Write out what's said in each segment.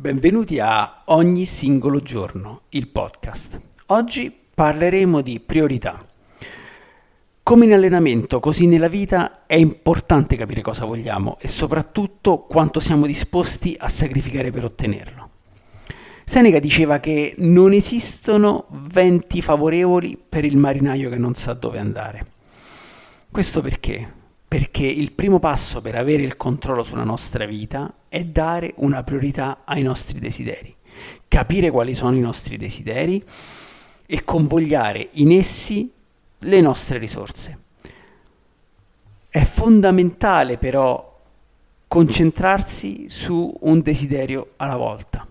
Benvenuti a Ogni singolo giorno, il podcast. Oggi parleremo di priorità. Come in allenamento, così nella vita è importante capire cosa vogliamo e soprattutto quanto siamo disposti a sacrificare per ottenerlo. Seneca diceva che non esistono venti favorevoli per il marinaio che non sa dove andare. Questo perché? Perché il primo passo per avere il controllo sulla nostra vita è dare una priorità ai nostri desideri, capire quali sono i nostri desideri e convogliare in essi le nostre risorse. È fondamentale però concentrarsi su un desiderio alla volta,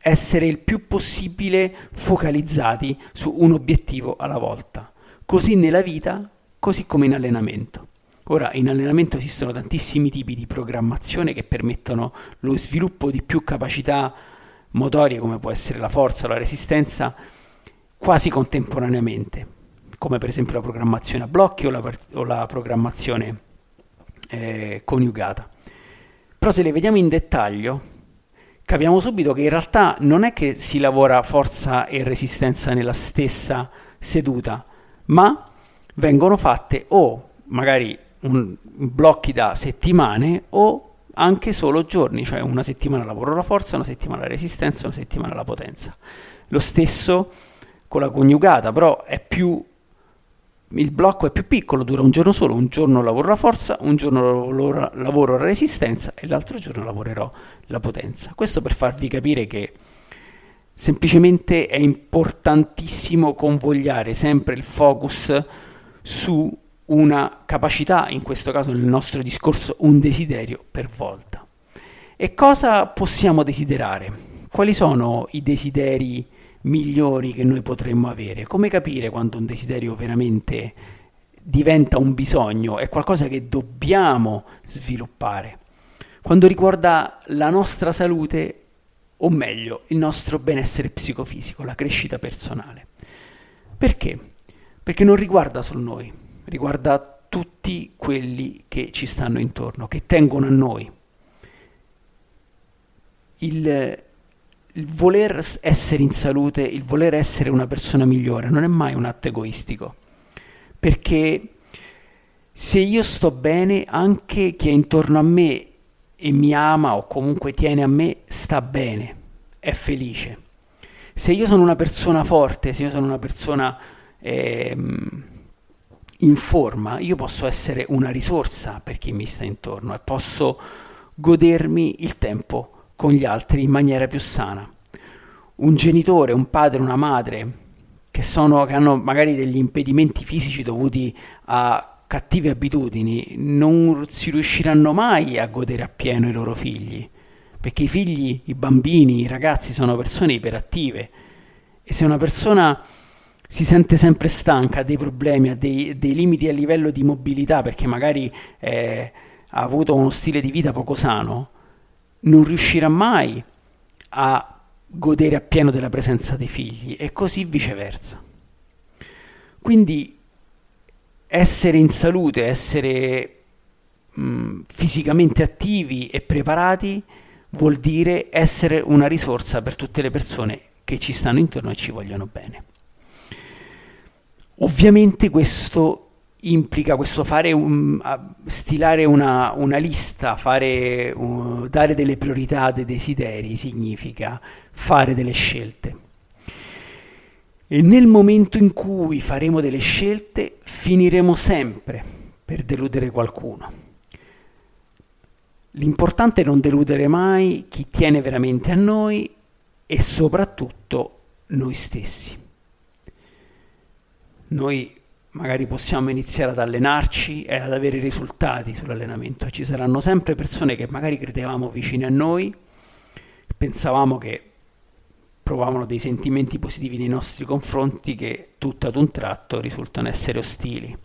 essere il più possibile focalizzati su un obiettivo alla volta, così nella vita, così come in allenamento. Ora, in allenamento esistono tantissimi tipi di programmazione che permettono lo sviluppo di più capacità motorie, come può essere la forza o la resistenza, quasi contemporaneamente, come per esempio la programmazione a blocchi o la, o la programmazione eh, coniugata. Però se le vediamo in dettaglio, capiamo subito che in realtà non è che si lavora forza e resistenza nella stessa seduta, ma vengono fatte o magari un, blocchi da settimane o anche solo giorni, cioè una settimana lavoro la forza, una settimana la resistenza, una settimana la potenza. Lo stesso con la coniugata, però è più il blocco è più piccolo, dura un giorno solo, un giorno lavoro la forza, un giorno lavoro la resistenza e l'altro giorno lavorerò la potenza. Questo per farvi capire che semplicemente è importantissimo convogliare sempre il focus su una capacità, in questo caso nel nostro discorso un desiderio per volta. E cosa possiamo desiderare? Quali sono i desideri migliori che noi potremmo avere? Come capire quando un desiderio veramente diventa un bisogno, è qualcosa che dobbiamo sviluppare? Quando riguarda la nostra salute, o meglio, il nostro benessere psicofisico, la crescita personale. Perché? Perché non riguarda solo noi, riguarda tutti quelli che ci stanno intorno, che tengono a noi. Il, il voler essere in salute, il voler essere una persona migliore, non è mai un atto egoistico, perché se io sto bene, anche chi è intorno a me e mi ama o comunque tiene a me, sta bene, è felice. Se io sono una persona forte, se io sono una persona eh, in forma, io posso essere una risorsa per chi mi sta intorno e posso godermi il tempo con gli altri in maniera più sana. Un genitore, un padre, una madre che, sono, che hanno magari degli impedimenti fisici dovuti a cattive abitudini non si riusciranno mai a godere appieno i loro figli, perché i figli, i bambini, i ragazzi sono persone iperattive e se una persona si sente sempre stanca, ha dei problemi, ha dei, dei, limiti a livello di mobilità perché magari eh, ha avuto uno stile di vita poco sano, non riuscirà mai a godere appieno della presenza dei figli e così viceversa. Quindi essere in salute, essere mh, fisicamente attivi e preparati vuol dire essere una risorsa per tutte le persone che ci stanno intorno e ci vogliono bene. Ovviamente questo implica questo fare un, stilare una, una lista, fare, uh, dare delle priorità, dei desideri, significa fare delle scelte. E nel momento in cui faremo delle scelte finiremo sempre per deludere qualcuno. L'importante è non deludere mai chi tiene veramente a noi e soprattutto noi stessi. Noi magari possiamo iniziare ad allenarci e ad avere risultati sull'allenamento. Ci saranno sempre persone che magari credevamo vicine a noi, pensavamo che provavano dei sentimenti positivi nei nostri confronti che tutto ad un tratto risultano essere ostili.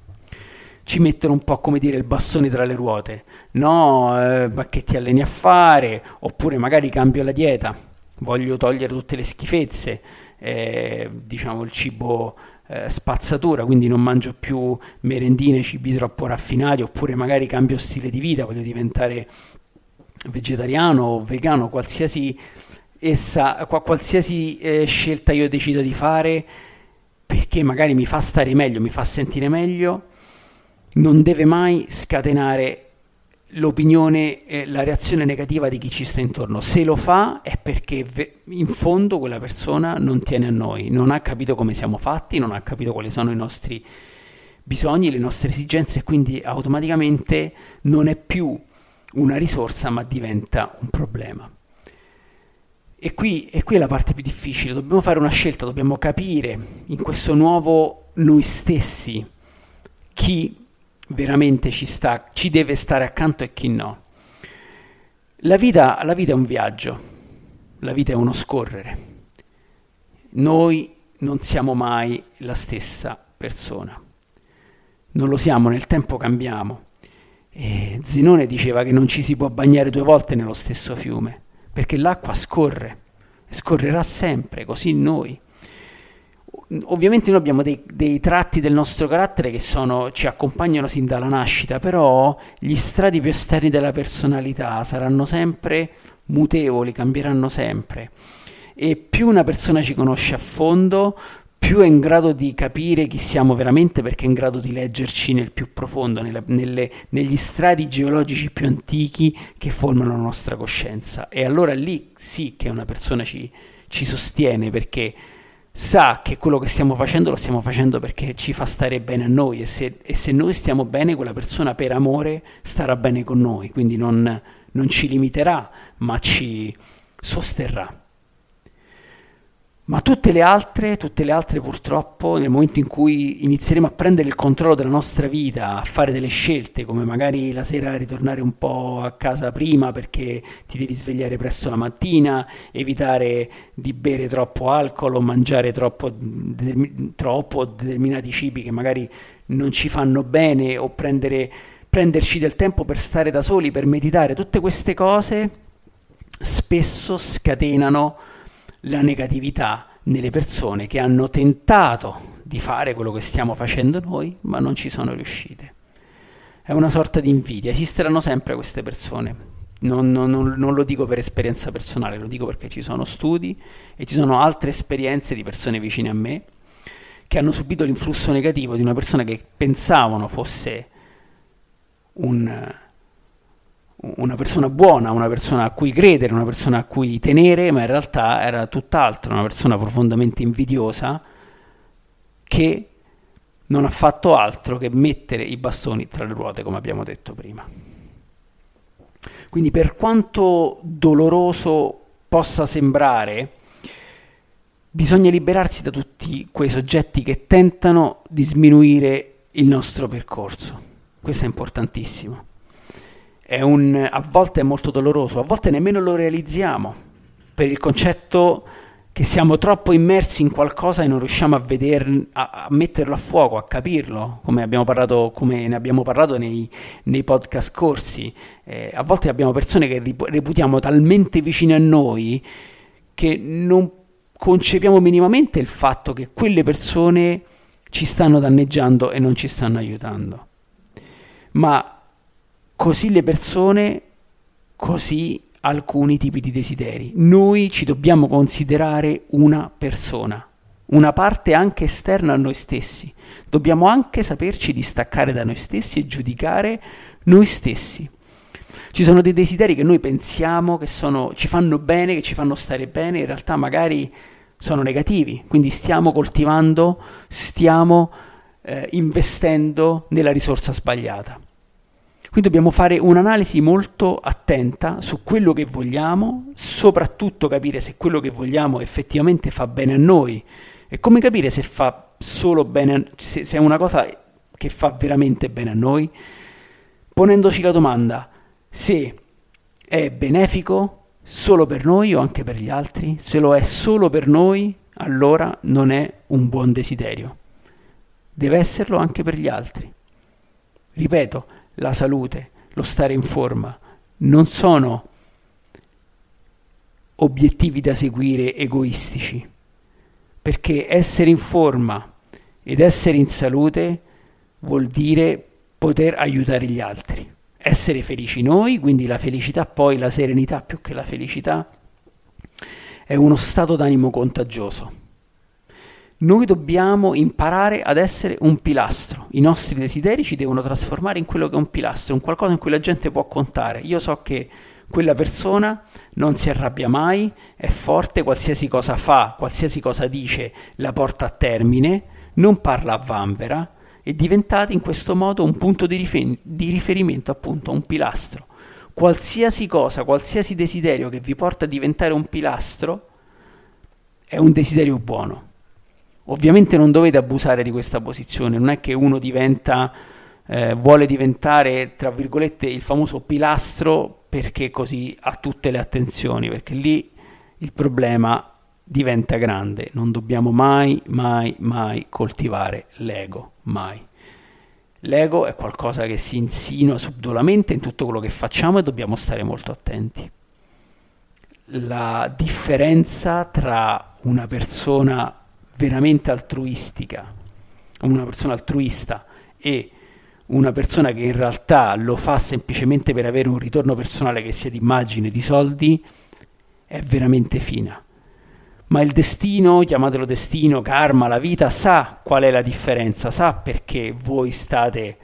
Ci mettono un po' come dire il bastone tra le ruote. No, eh, ma che ti alleni a fare? Oppure magari cambio la dieta, voglio togliere tutte le schifezze, eh, diciamo il cibo eh, spazzatura, quindi non mangio più merendine, cibi troppo raffinati, oppure magari cambio stile di vita, voglio diventare vegetariano o vegano, qualsiasi, essa, qualsiasi eh, scelta io decido di fare, perché magari mi fa stare meglio, mi fa sentire meglio, non deve mai scatenare l'opinione, eh, la reazione negativa di chi ci sta intorno. Se lo fa è perché in fondo quella persona non tiene a noi, non ha capito come siamo fatti, non ha capito quali sono i nostri bisogni, le nostre esigenze e quindi automaticamente non è più una risorsa ma diventa un problema. E qui, e qui è la parte più difficile, dobbiamo fare una scelta, dobbiamo capire in questo nuovo noi stessi chi veramente ci, sta, ci deve stare accanto e chi no. La vita, la vita è un viaggio, la vita è uno scorrere. Noi non siamo mai la stessa persona. Non lo siamo, nel tempo cambiamo. E Zenone diceva che non ci si può bagnare due volte nello stesso fiume, perché l'acqua scorre, scorrerà sempre, così noi ovviamente noi abbiamo dei, dei, tratti del nostro carattere che sono, ci accompagnano sin dalla nascita, però gli strati più esterni della personalità saranno sempre mutevoli, cambieranno sempre. E più una persona ci conosce a fondo, più è in grado di capire chi siamo veramente perché è in grado di leggerci nel più profondo, nelle, nelle, negli strati geologici più antichi che formano la nostra coscienza. E allora lì sì che una persona ci, ci sostiene perché sa che quello che stiamo facendo lo stiamo facendo perché ci fa stare bene a noi e se, e se noi stiamo bene quella persona per amore starà bene con noi, quindi non, non ci limiterà ma ci sosterrà. Ma tutte le altre, tutte le altre purtroppo, nel momento in cui inizieremo a prendere il controllo della nostra vita, a fare delle scelte, come magari la sera ritornare un po' a casa prima perché ti devi svegliare presto la mattina, evitare di bere troppo alcol o mangiare troppo, de- troppo determinati cibi che magari non ci fanno bene o prendere, prenderci del tempo per stare da soli, per meditare, tutte queste cose spesso scatenano la negatività nelle persone che hanno tentato di fare quello che stiamo facendo noi, ma non ci sono riuscite. È una sorta di invidia, esisteranno sempre queste persone. Non, non, non, lo dico per esperienza personale, lo dico perché ci sono studi e ci sono altre esperienze di persone vicine a me che hanno subito l'influsso negativo di una persona che pensavano fosse un, una persona buona, una persona a cui credere, una persona a cui tenere, ma in realtà era tutt'altro, una persona profondamente invidiosa che non ha fatto altro che mettere i bastoni tra le ruote, come abbiamo detto prima. Quindi per quanto doloroso possa sembrare, bisogna liberarsi da tutti quei soggetti che tentano di sminuire il nostro percorso. Questo è importantissimo un, a volte è molto doloroso, a volte nemmeno lo realizziamo per il concetto che siamo troppo immersi in qualcosa e non riusciamo a, veder, a, a metterlo a fuoco, a capirlo, come, parlato, come ne abbiamo parlato nei, nei podcast scorsi. Eh, a volte abbiamo persone che reputiamo talmente vicine a noi che non concepiamo minimamente il fatto che quelle persone ci stanno danneggiando e non ci stanno aiutando. Ma così le persone, così alcuni tipi di desideri. Noi ci dobbiamo considerare una persona, una parte anche esterna a noi stessi. Dobbiamo anche saperci distaccare da noi stessi e giudicare noi stessi. Ci sono dei desideri che noi pensiamo che sono, ci fanno bene, che ci fanno stare bene, in realtà magari sono negativi, quindi stiamo coltivando, stiamo eh, investendo nella risorsa sbagliata. Quindi dobbiamo fare un'analisi molto attenta su quello che vogliamo, soprattutto capire se quello che vogliamo effettivamente fa bene a noi E come capire se fa solo bene, se, se è una cosa che fa veramente bene a noi? Ponendoci la domanda se è benefico solo per noi o anche per gli altri? Se lo è solo per noi, allora non è un buon desiderio. Deve esserlo anche per gli altri. Ripeto, la salute, lo stare in forma, non sono obiettivi da seguire egoistici, perché essere in forma ed essere in salute vuol dire poter aiutare gli altri essere felici noi, quindi la felicità poi, la serenità più che la felicità, è uno stato d'animo contagioso. Noi dobbiamo imparare ad essere un pilastro. I nostri desideri ci devono trasformare in quello che è un pilastro, un qualcosa in cui la gente può contare. Io so che quella persona non si arrabbia mai, è forte, qualsiasi cosa fa, qualsiasi cosa dice, la porta a termine, non parla a vanvera, e diventate in questo modo un punto di, rifer- di riferimento, appunto, un pilastro. Qualsiasi cosa, qualsiasi desiderio che vi porta a diventare un pilastro è un desiderio buono. Ovviamente non dovete abusare di questa posizione, non è che uno diventa, eh, vuole diventare, tra virgolette, il famoso pilastro perché così ha tutte le attenzioni, perché lì il problema diventa grande. Non dobbiamo mai, mai, mai coltivare l'ego, mai. L'ego è qualcosa che si insinua subdolamente in tutto quello che facciamo e dobbiamo stare molto attenti. La differenza tra una persona veramente altruistica, una persona altruista e una persona che in realtà lo fa semplicemente per avere un ritorno personale che sia di immagine, di soldi, è veramente fina. Ma il destino, chiamatelo destino, karma, la vita, sa qual è la differenza, sa perché voi state,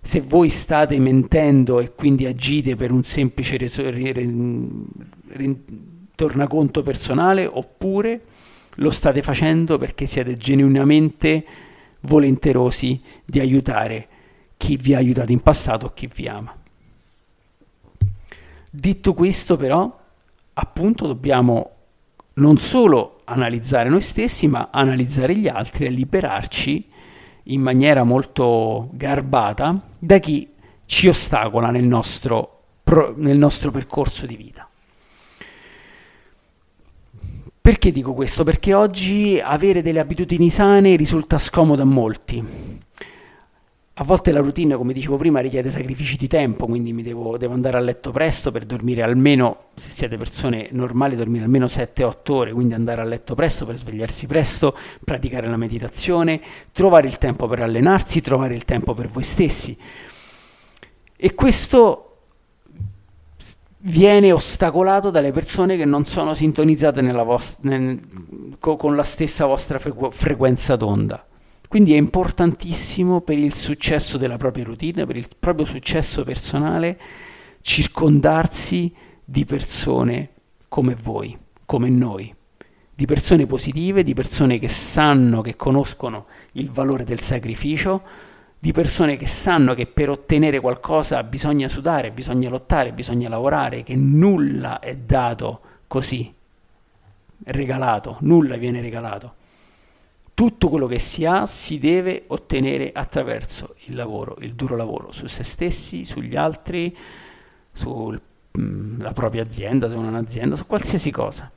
se voi state mentendo e quindi agite per un semplice tornaconto personale oppure lo state facendo perché siete genuinamente volenterosi di aiutare chi vi ha aiutato in passato o chi vi ama. Detto questo però, appunto dobbiamo non solo analizzare noi stessi, ma analizzare gli altri e liberarci in maniera molto garbata da chi ci ostacola nel nostro, nel nostro percorso di vita. Perché dico questo? Perché oggi avere delle abitudini sane risulta scomodo a molti a volte la routine, come dicevo prima, richiede sacrifici di tempo, quindi devo, devo, andare a letto presto per dormire almeno, se siete persone normali, dormire almeno 7-8 ore, quindi andare a letto presto per svegliarsi presto, praticare la meditazione, trovare il tempo per allenarsi, trovare il tempo per voi stessi. E questo viene ostacolato dalle persone che non sono sintonizzate vost- nel, con la stessa vostra frequ- frequenza d'onda. Quindi è importantissimo per il successo della propria routine, per il proprio successo personale, circondarsi di persone come voi, come noi, di persone positive, di persone che sanno, che conoscono il valore del sacrificio, di persone che sanno che per ottenere qualcosa bisogna sudare, bisogna lottare, bisogna lavorare, che nulla è dato così, regalato, nulla viene regalato tutto quello che si ha si deve ottenere attraverso il lavoro, il duro lavoro su se stessi, sugli altri, sulla mm, propria azienda, se è un'azienda, su qualsiasi cosa.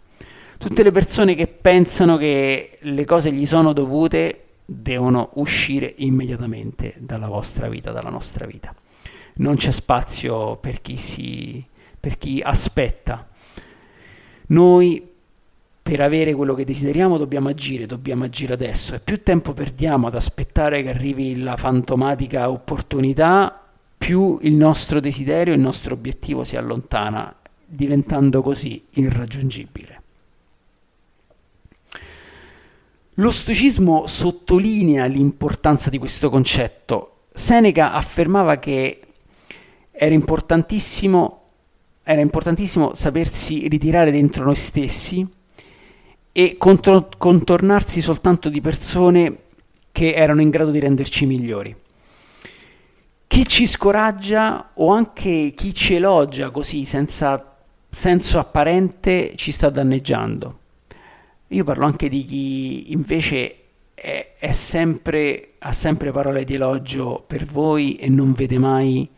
Tutte le persone che pensano che le cose gli sono dovute devono uscire immediatamente dalla vostra vita, dalla nostra vita. Non c'è spazio per chi, si, per chi aspetta. Noi per avere quello che desideriamo dobbiamo agire, dobbiamo agire adesso e più tempo perdiamo ad aspettare che arrivi la fantomatica opportunità, più il nostro desiderio, il nostro obiettivo si allontana, diventando così irraggiungibile. Lo stoicismo sottolinea l'importanza di questo concetto. Seneca affermava che era importantissimo, era importantissimo sapersi ritirare dentro noi stessi e contro- contornarsi soltanto di persone che erano in grado di renderci migliori. Chi ci scoraggia o anche chi ci elogia così senza senso apparente ci sta danneggiando. Io parlo anche di chi invece è, è sempre, ha sempre parole di elogio per voi e non vede mai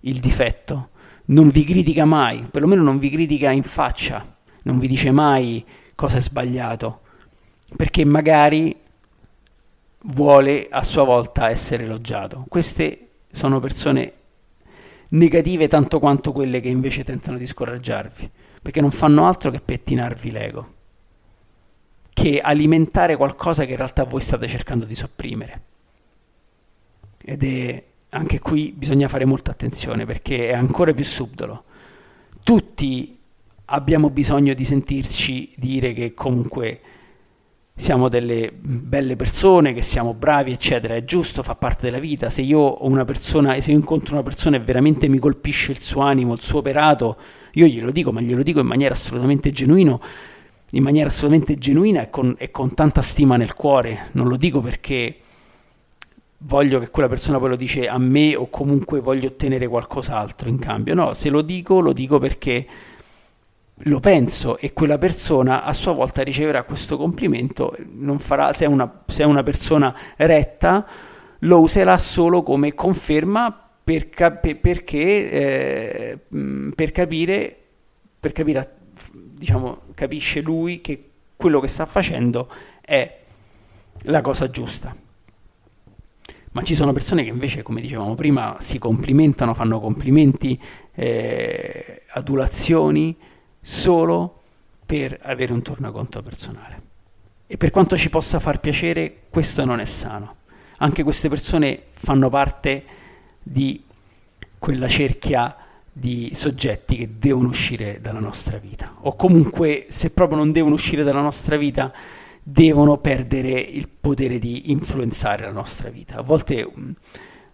il difetto, non vi critica mai, perlomeno non vi critica in faccia, non vi dice mai cosa è sbagliato, perché magari vuole a sua volta essere elogiato. Queste sono persone negative tanto quanto quelle che invece tentano di scoraggiarvi, perché non fanno altro che pettinarvi l'ego, che alimentare qualcosa che in realtà voi state cercando di sopprimere. Ed è anche qui bisogna fare molta attenzione perché è ancora più subdolo. Tutti abbiamo bisogno di sentirci dire che comunque siamo delle belle persone, che siamo bravi, eccetera, è giusto, fa parte della vita. Se io persona, se io incontro una persona e veramente mi colpisce il suo animo, il suo operato, io glielo dico, ma glielo dico in maniera assolutamente genuina, in maniera assolutamente genuina e con, e con tanta stima nel cuore. Non lo dico perché voglio che quella persona poi lo dice a me o comunque voglio ottenere qualcos'altro in cambio. No, se lo dico, lo dico perché lo penso e quella persona a sua volta riceverà questo complimento, farà, se, è una, se è una persona retta, lo userà solo come conferma per, cap- perché, eh, per capire, per capire, diciamo, capisce lui che quello che sta facendo è la cosa giusta. Ma ci sono persone che invece, come dicevamo prima, si complimentano, fanno complimenti, eh, adulazioni, solo per avere un tornaconto personale. E per quanto ci possa far piacere, questo non è sano. Anche queste persone fanno parte di quella cerchia di soggetti che devono uscire dalla nostra vita. O comunque, se proprio non devono uscire dalla nostra vita, devono perdere il potere di influenzare la nostra vita. A volte mm,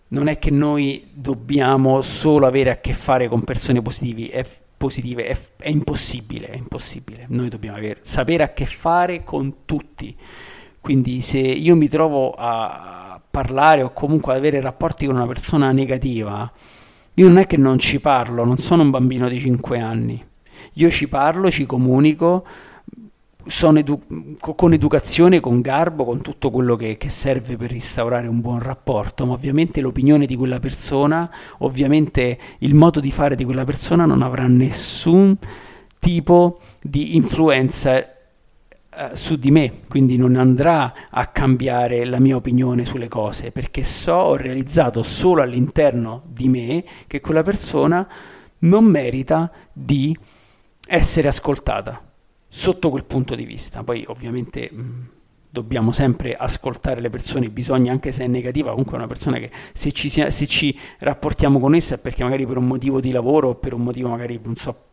non è che noi dobbiamo solo avere a che fare con persone positive, è positive, è, è impossibile, è impossibile. Noi dobbiamo aver, sapere a che fare con tutti. Quindi se io mi trovo a parlare o comunque ad avere rapporti con una persona negativa, io non è che non ci parlo, non sono un bambino di 5 anni. Io ci parlo, ci comunico, edu- con educazione, con garbo, con tutto quello che, che, serve per instaurare un buon rapporto, ma ovviamente l'opinione di quella persona, ovviamente il modo di fare di quella persona non avrà nessun tipo di influenza eh, su di me, quindi non andrà a cambiare la mia opinione sulle cose, perché so, ho realizzato solo all'interno di me che quella persona non merita di essere ascoltata sotto quel punto di vista. Poi ovviamente mh, mm, dobbiamo sempre ascoltare le persone, bisogna anche se è negativa, comunque è una persona che se ci, se ci rapportiamo con essa è perché magari per un motivo di lavoro o per un motivo magari, non so,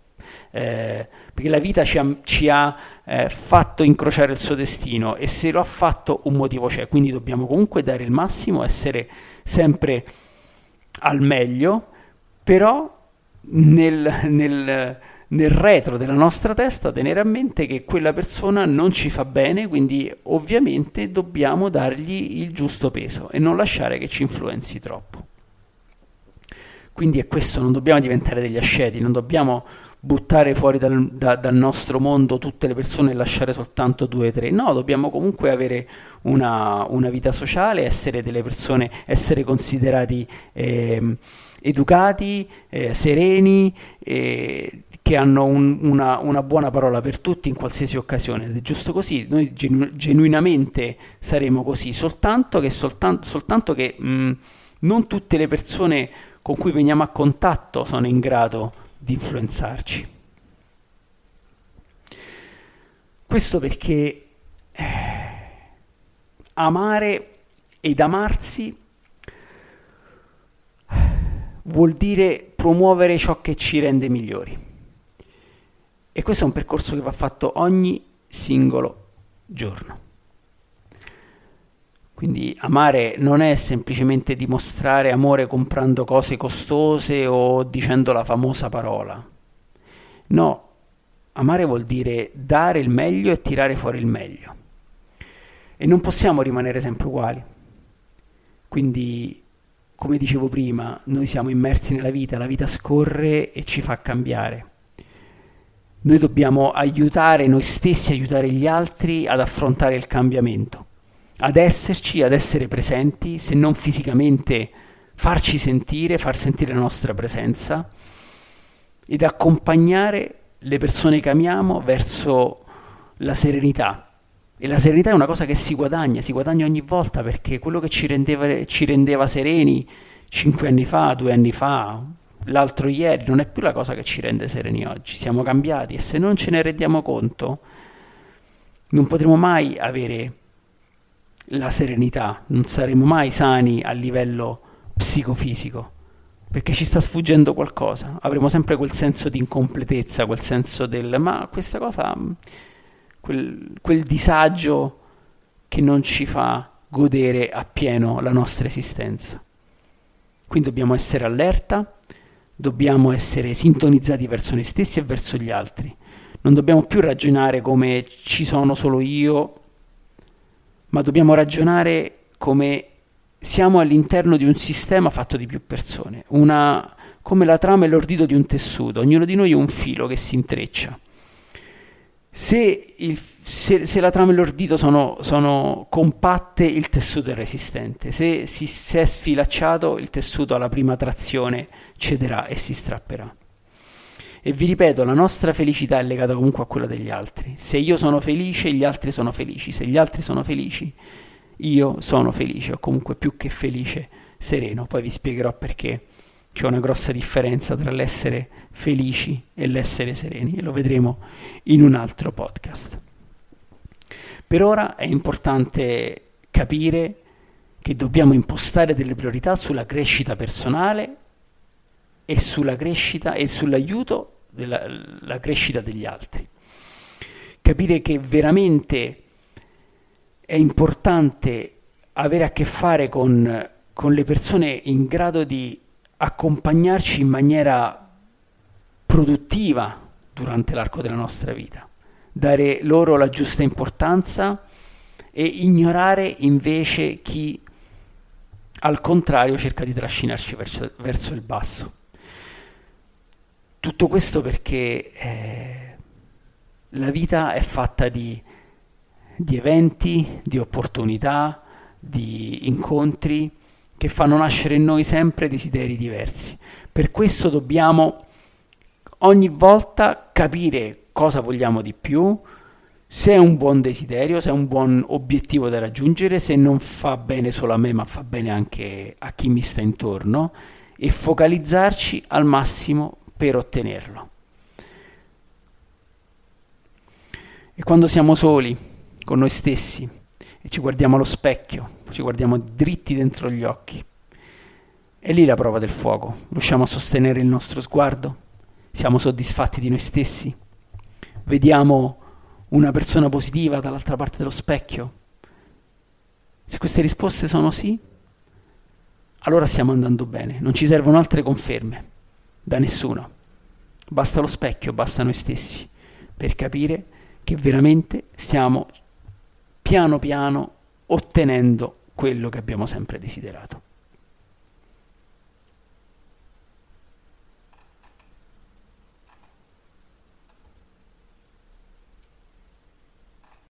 eh, perché la vita ci ha, ci ha eh, fatto incrociare il suo destino e se lo ha fatto un motivo c'è, quindi dobbiamo comunque dare il massimo, essere sempre al meglio, però nel, nel nel retro della nostra testa tenere a mente che quella persona non ci fa bene, quindi ovviamente dobbiamo dargli il giusto peso e non lasciare che ci influenzi troppo. Quindi è questo, non dobbiamo diventare degli asceti, non dobbiamo buttare fuori dal, da, dal, nostro mondo tutte le persone e lasciare soltanto due o tre. No, dobbiamo comunque avere una, una vita sociale, essere delle persone, essere considerati eh, educati, eh, sereni, eh, che hanno un, una, una, buona parola per tutti in qualsiasi occasione. Ed è giusto così, noi genu- genuinamente saremo così, soltanto che, soltanto, soltanto che mh, non tutte le persone con cui veniamo a contatto sono in grado di influenzarci. Questo perché eh, amare ed amarsi vuol dire promuovere ciò che ci rende migliori. E questo è un percorso che va fatto ogni singolo giorno. Quindi amare non è semplicemente dimostrare amore comprando cose costose o dicendo la famosa parola. No, amare vuol dire dare il meglio e tirare fuori il meglio. E non possiamo rimanere sempre uguali. Quindi, come dicevo prima, noi siamo immersi nella vita, la vita scorre e ci fa cambiare Noi dobbiamo aiutare noi stessi, aiutare gli altri ad affrontare il cambiamento, ad esserci, ad essere presenti, se non fisicamente, farci sentire, far sentire la nostra presenza ed accompagnare le persone che amiamo verso la serenità. E la serenità è una cosa che si guadagna, si guadagna ogni volta perché quello che ci rendeva, ci rendeva sereni cinque anni fa, due anni fa, l'altro ieri, non è più la cosa che ci rende sereni oggi. Siamo cambiati e se non ce ne rendiamo conto, non potremo mai avere la serenità, non saremo mai sani a livello psicofisico perché ci sta sfuggendo qualcosa. Avremo sempre quel senso di incompletezza, quel senso del ma questa cosa, quel, quel disagio che non ci fa godere appieno la nostra esistenza. Quindi dobbiamo essere allerta, dobbiamo essere sintonizzati verso noi stessi e verso gli altri. Non dobbiamo più ragionare come ci sono solo io, ma dobbiamo ragionare come siamo all'interno di un sistema fatto di più persone, una, come la trama e l'ordito di un tessuto, ognuno di noi è un filo che si intreccia. Se, il, se, se la trama e l'ordito sono, sono, compatte, il tessuto è resistente. Se, si, se è sfilacciato, il tessuto alla prima trazione cederà e si strapperà. E vi ripeto, la nostra felicità è legata comunque a quella degli altri. Se io sono felice, gli altri sono felici. Se gli altri sono felici, io sono felice, o comunque più che felice, sereno. Poi vi spiegherò perché c'è una grossa differenza tra l'essere felici e l'essere sereni e lo vedremo in un altro podcast. Per ora è importante capire che dobbiamo impostare delle priorità sulla crescita personale e sulla crescita e sull'aiuto della crescita degli altri. Capire che veramente è importante avere a che fare con, con le persone in grado di accompagnarci in maniera produttiva durante l'arco della nostra vita, dare loro la giusta importanza e ignorare invece chi al contrario cerca di trascinarci verso, verso il basso. Tutto questo perché eh, la vita è fatta di di eventi, di opportunità, di incontri che fanno nascere in noi sempre desideri diversi. Per questo dobbiamo ogni volta capire cosa vogliamo di più, se è un buon desiderio, se è un buon obiettivo da raggiungere, se non fa bene solo a me ma fa bene anche a chi mi sta intorno e focalizzarci al massimo per ottenerlo. E quando siamo soli, con noi stessi e ci guardiamo allo specchio, ci guardiamo dritti dentro gli occhi. È lì la prova del fuoco. Riusciamo a sostenere il nostro sguardo? Siamo soddisfatti di noi stessi? Vediamo una persona positiva dall'altra parte dello specchio? Se queste risposte sono sì, allora stiamo andando bene. Non ci servono altre conferme da nessuno. Basta lo specchio, basta noi stessi per capire che veramente stiamo piano piano ottenendo quello che abbiamo sempre desiderato.